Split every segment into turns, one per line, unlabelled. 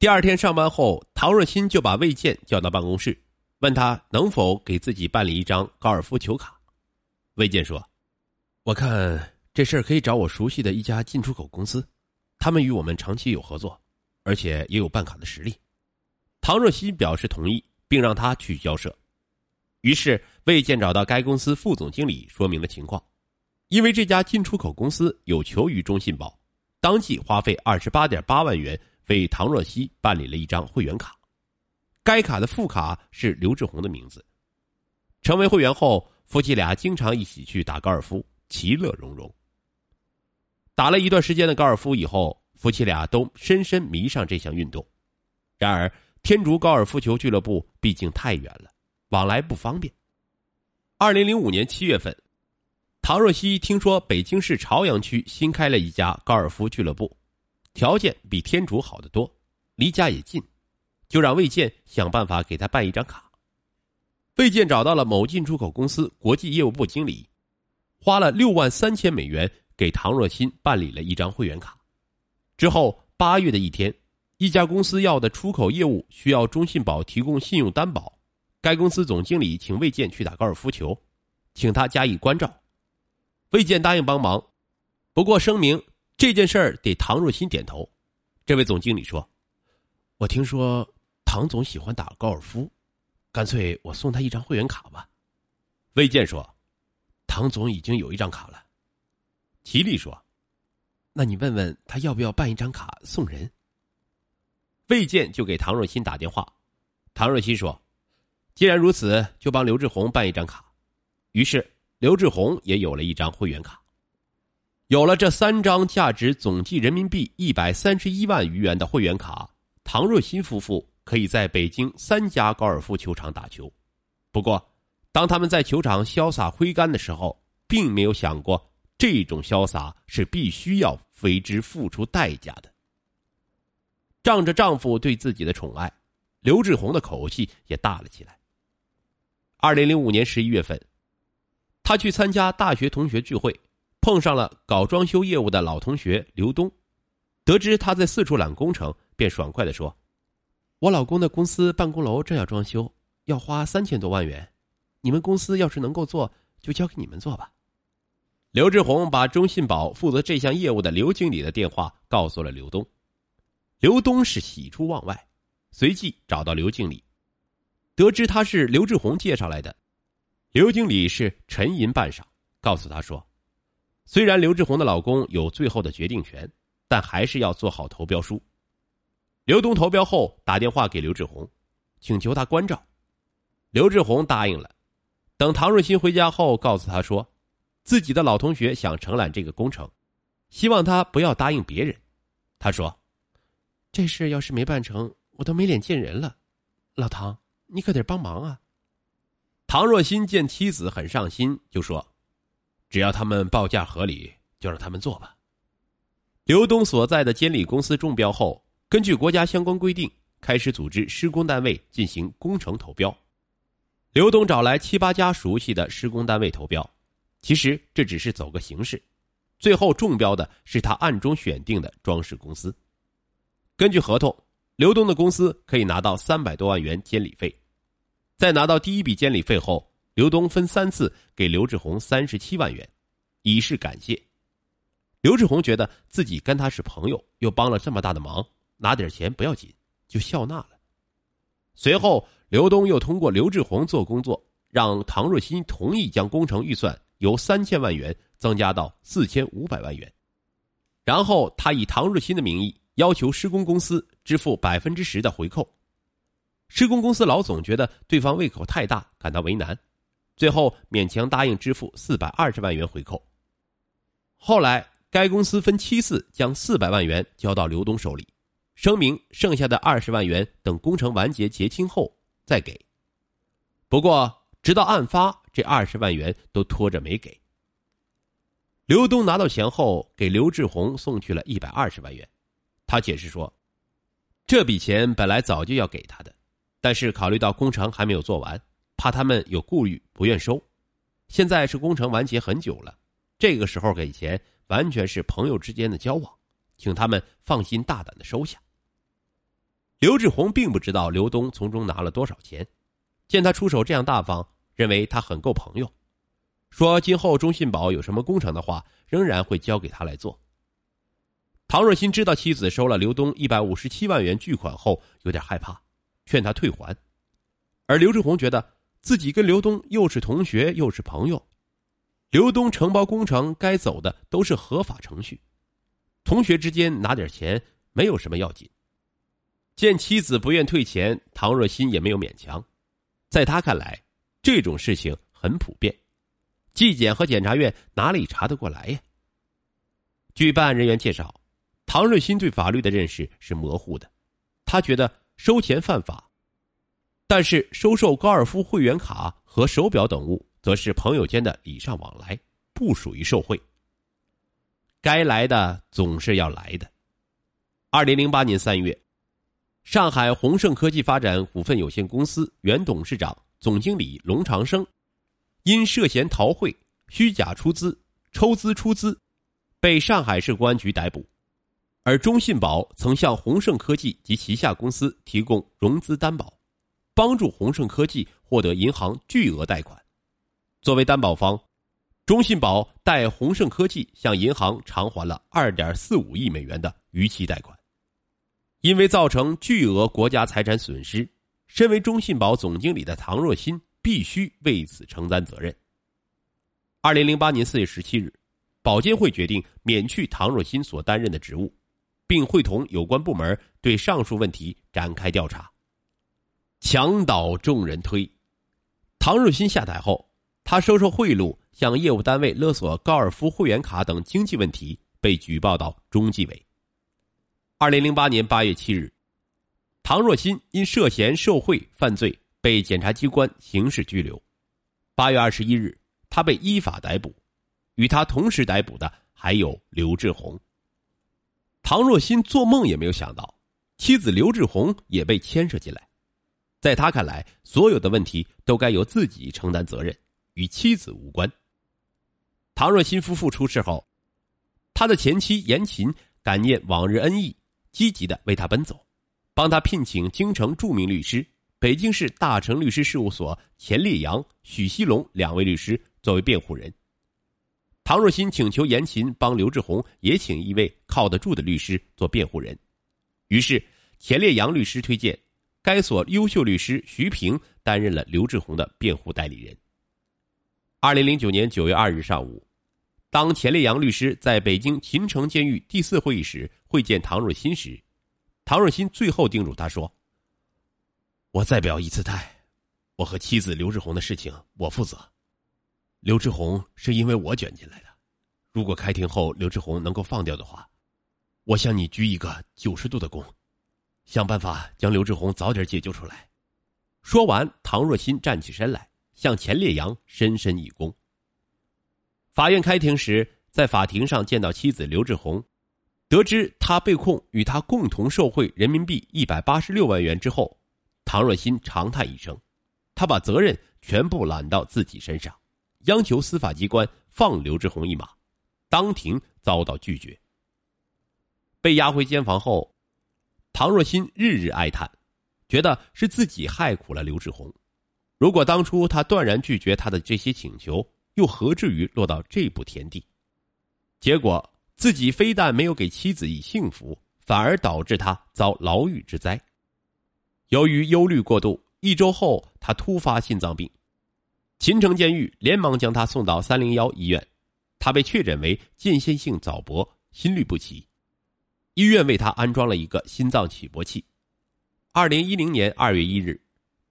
第二天上班后，唐若欣就把魏健叫到办公室，问他能否给自己办理一张高尔夫球卡。魏健说：“我看这事儿可以找我熟悉的一家进出口公司，他们与我们长期有合作，而且也有办卡的实力。”唐若曦表示同意，并让他去交涉。于是魏健找到该公司副总经理说明了情况，因为这家进出口公司有求于中信宝，当即花费二十八点八万元为唐若曦办理了一张会员卡，该卡的副卡是刘志宏的名字。成为会员后，夫妻俩经常一起去打高尔夫，其乐融融。打了一段时间的高尔夫以后，夫妻俩都深深迷上这项运动。然而，天竺高尔夫球俱乐部毕竟太远了，往来不方便。二零零五年七月份，唐若曦听说北京市朝阳区新开了一家高尔夫俱乐部，条件比天竺好得多，离家也近，就让魏健想办法给他办一张卡。魏健找到了某进出口公司国际业务部经理，花了六万三千美元给唐若欣办理了一张会员卡。之后八月的一天。一家公司要的出口业务需要中信宝提供信用担保，该公司总经理请魏健去打高尔夫球，请他加以关照。魏健答应帮忙，不过声明这件事儿得唐若欣点头。这位总经理说：“我听说唐总喜欢打高尔夫，干脆我送他一张会员卡吧。”魏健说：“唐总已经有一张卡了。”齐力说：“那你问问他要不要办一张卡送人。”魏健就给唐若欣打电话，唐若欣说：“既然如此，就帮刘志宏办一张卡。”于是刘志宏也有了一张会员卡。有了这三张价值总计人民币一百三十一万余元的会员卡，唐若欣夫妇可以在北京三家高尔夫球场打球。不过，当他们在球场潇洒挥杆的时候，并没有想过这种潇洒是必须要为之付出代价的。仗着丈夫对自己的宠爱，刘志宏的口气也大了起来。二零零五年十一月份，他去参加大学同学聚会，碰上了搞装修业务的老同学刘东，得知他在四处揽工程，便爽快的说：“我老公的公司办公楼正要装修，要花三千多万元，你们公司要是能够做，就交给你们做吧。”刘志宏把中信宝负责这项业务的刘经理的电话告诉了刘东。刘东是喜出望外，随即找到刘经理，得知他是刘志宏介绍来的。刘经理是沉吟半晌，告诉他说：“虽然刘志宏的老公有最后的决定权，但还是要做好投标书。”刘东投标后打电话给刘志宏，请求他关照。刘志宏答应了。等唐若欣回家后，告诉他说：“自己的老同学想承揽这个工程，希望他不要答应别人。”他说。这事要是没办成，我都没脸见人了。老唐，你可得帮忙啊！唐若欣见妻子很上心，就说：“只要他们报价合理，就让他们做吧。”刘东所在的监理公司中标后，根据国家相关规定，开始组织施工单位进行工程投标。刘东找来七八家熟悉的施工单位投标，其实这只是走个形式，最后中标的是他暗中选定的装饰公司。根据合同，刘东的公司可以拿到三百多万元监理费。在拿到第一笔监理费后，刘东分三次给刘志宏三十七万元，以示感谢。刘志宏觉得自己跟他是朋友，又帮了这么大的忙，拿点钱不要紧，就笑纳了。随后，刘东又通过刘志宏做工作，让唐若欣同意将工程预算由三千万元增加到四千五百万元，然后他以唐若欣的名义。要求施工公司支付百分之十的回扣，施工公司老总觉得对方胃口太大，感到为难，最后勉强答应支付四百二十万元回扣。后来，该公司分七次将四百万元交到刘东手里，声明剩下的二十万元等工程完结结清后再给。不过，直到案发，这二十万元都拖着没给。刘东拿到钱后，给刘志宏送去了一百二十万元。他解释说：“这笔钱本来早就要给他的，但是考虑到工程还没有做完，怕他们有顾虑，不愿收。现在是工程完结很久了，这个时候给钱完全是朋友之间的交往，请他们放心大胆的收下。”刘志宏并不知道刘东从中拿了多少钱，见他出手这样大方，认为他很够朋友，说今后中信宝有什么工程的话，仍然会交给他来做。唐若欣知道妻子收了刘东一百五十七万元巨款后，有点害怕，劝他退还。而刘志宏觉得自己跟刘东又是同学又是朋友，刘东承包工程该走的都是合法程序，同学之间拿点钱没有什么要紧。见妻子不愿退钱，唐若欣也没有勉强。在他看来，这种事情很普遍，纪检和检察院哪里查得过来呀？据办案人员介绍。唐若欣对法律的认识是模糊的，他觉得收钱犯法，但是收受高尔夫会员卡和手表等物，则是朋友间的礼尚往来，不属于受贿。该来的总是要来的。二零零八年三月，上海宏盛科技发展股份有限公司原董事长、总经理龙长生，因涉嫌逃汇、虚假出资、抽资出资，被上海市公安局逮捕。而中信宝曾向宏盛科技及旗下公司提供融资担保，帮助宏盛科技获得银行巨额贷款。作为担保方，中信宝代宏盛科技向银行偿还了二点四五亿美元的逾期贷款。因为造成巨额国家财产损失，身为中信宝总经理的唐若欣必须为此承担责任。二零零八年四月十七日，保监会决定免去唐若欣所担任的职务。并会同有关部门对上述问题展开调查。墙倒众人推，唐若欣下台后，他收受贿赂、向业务单位勒索高尔夫会员卡等经济问题被举报到中纪委。二零零八年八月七日，唐若欣因涉嫌受贿犯罪被检察机关刑事拘留。八月二十一日，他被依法逮捕。与他同时逮捕的还有刘志宏。唐若欣做梦也没有想到，妻子刘志宏也被牵涉进来。在他看来，所有的问题都该由自己承担责任，与妻子无关。唐若欣夫妇出事后，他的前妻严琴感念往日恩义，积极的为他奔走，帮他聘请京城著名律师、北京市大成律师事务所钱烈阳、许西龙两位律师作为辩护人。唐若欣请求严琴帮刘志宏也请一位靠得住的律师做辩护人，于是钱烈阳律师推荐该所优秀律师徐平担任了刘志宏的辩护代理人。二零零九年九月二日上午，当钱烈阳律师在北京秦城监狱第四会议室会见唐若欣时，唐若欣最后叮嘱他说：“我再表一次态，我和妻子刘志宏的事情我负责。”刘志宏是因为我卷进来的，如果开庭后刘志宏能够放掉的话，我向你鞠一个九十度的躬，想办法将刘志宏早点解救出来。说完，唐若欣站起身来，向钱烈阳深深一躬。法院开庭时，在法庭上见到妻子刘志宏，得知他被控与他共同受贿人民币一百八十六万元之后，唐若欣长叹一声，他把责任全部揽到自己身上。央求司法机关放刘志宏一马，当庭遭到拒绝。被押回监房后，唐若欣日日哀叹，觉得是自己害苦了刘志宏。如果当初他断然拒绝他的这些请求，又何至于落到这步田地？结果自己非但没有给妻子以幸福，反而导致他遭牢狱之灾。由于忧虑过度，一周后他突发心脏病。秦城监狱连忙将他送到三零幺医院，他被确诊为间歇性早搏，心律不齐。医院为他安装了一个心脏起搏器。二零一零年二月一日，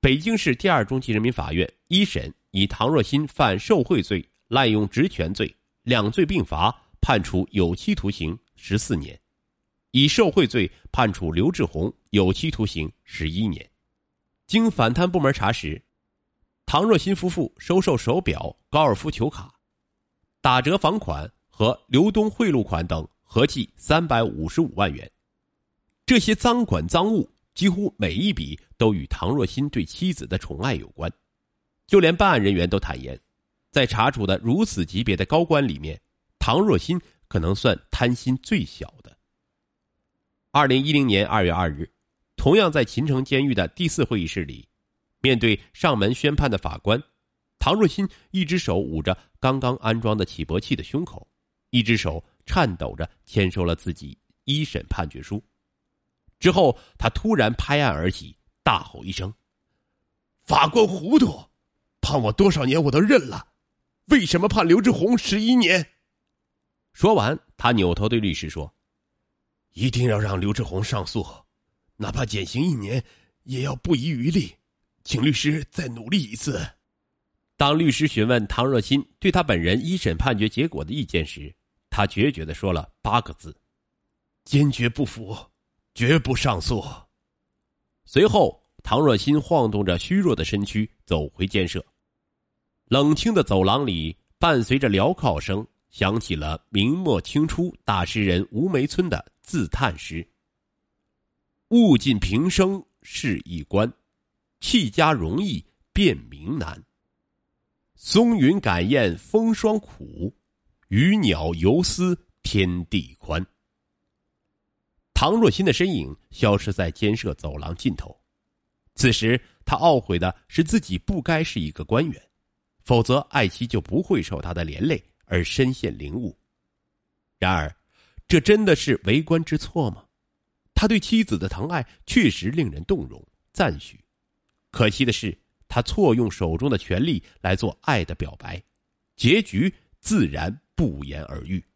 北京市第二中级人民法院一审以唐若欣犯受贿罪、滥用职权罪两罪并罚，判处有期徒刑十四年；以受贿罪判处刘志宏有期徒刑十一年。经反贪部门查实。唐若欣夫妇收受手表、高尔夫球卡、打折房款和刘东贿赂款等，合计三百五十五万元。这些赃款赃物几乎每一笔都与唐若欣对妻子的宠爱有关。就连办案人员都坦言，在查处的如此级别的高官里面，唐若欣可能算贪心最小的。二零一零年二月二日，同。样在秦城监狱的第四会议室里，面对上门宣判的法官，唐若欣一只手捂着刚刚安装的起搏器的胸口，一只手颤抖着签收了自己一审判决书。之后，他突然拍案而起，大吼一声：“法官糊涂！判我多少年我都认了，为什么判刘志宏十一年？”说完，他扭头对律师说：“一定要让刘志宏上诉，哪怕减刑一年，也要不遗余力，请律师再努力一次。”当律师询问唐若欣对他本人一审判决结果的意见时，他决绝的说了八个字：“坚决不服，绝不上诉。”随后，唐若欣晃动着虚弱的身躯走回监舍。冷清的走廊里，伴随着镣铐声。响起了明末清初大诗人吴梅村的自叹诗：“物尽平生是一关，弃家容易变名难。松云感雁风霜苦，鱼鸟游丝天地宽。”唐若欣的身影消失在监舍走廊尽头。此时，他懊悔的是自己不该是一个官员，否则爱妻就不会受他的连累。而身陷囹圄。然而，这真的是为官之错吗？他对妻子的疼爱确实令人动容赞许，可惜的是，他错用手中的权力来做爱的表白，结局自然不言而喻。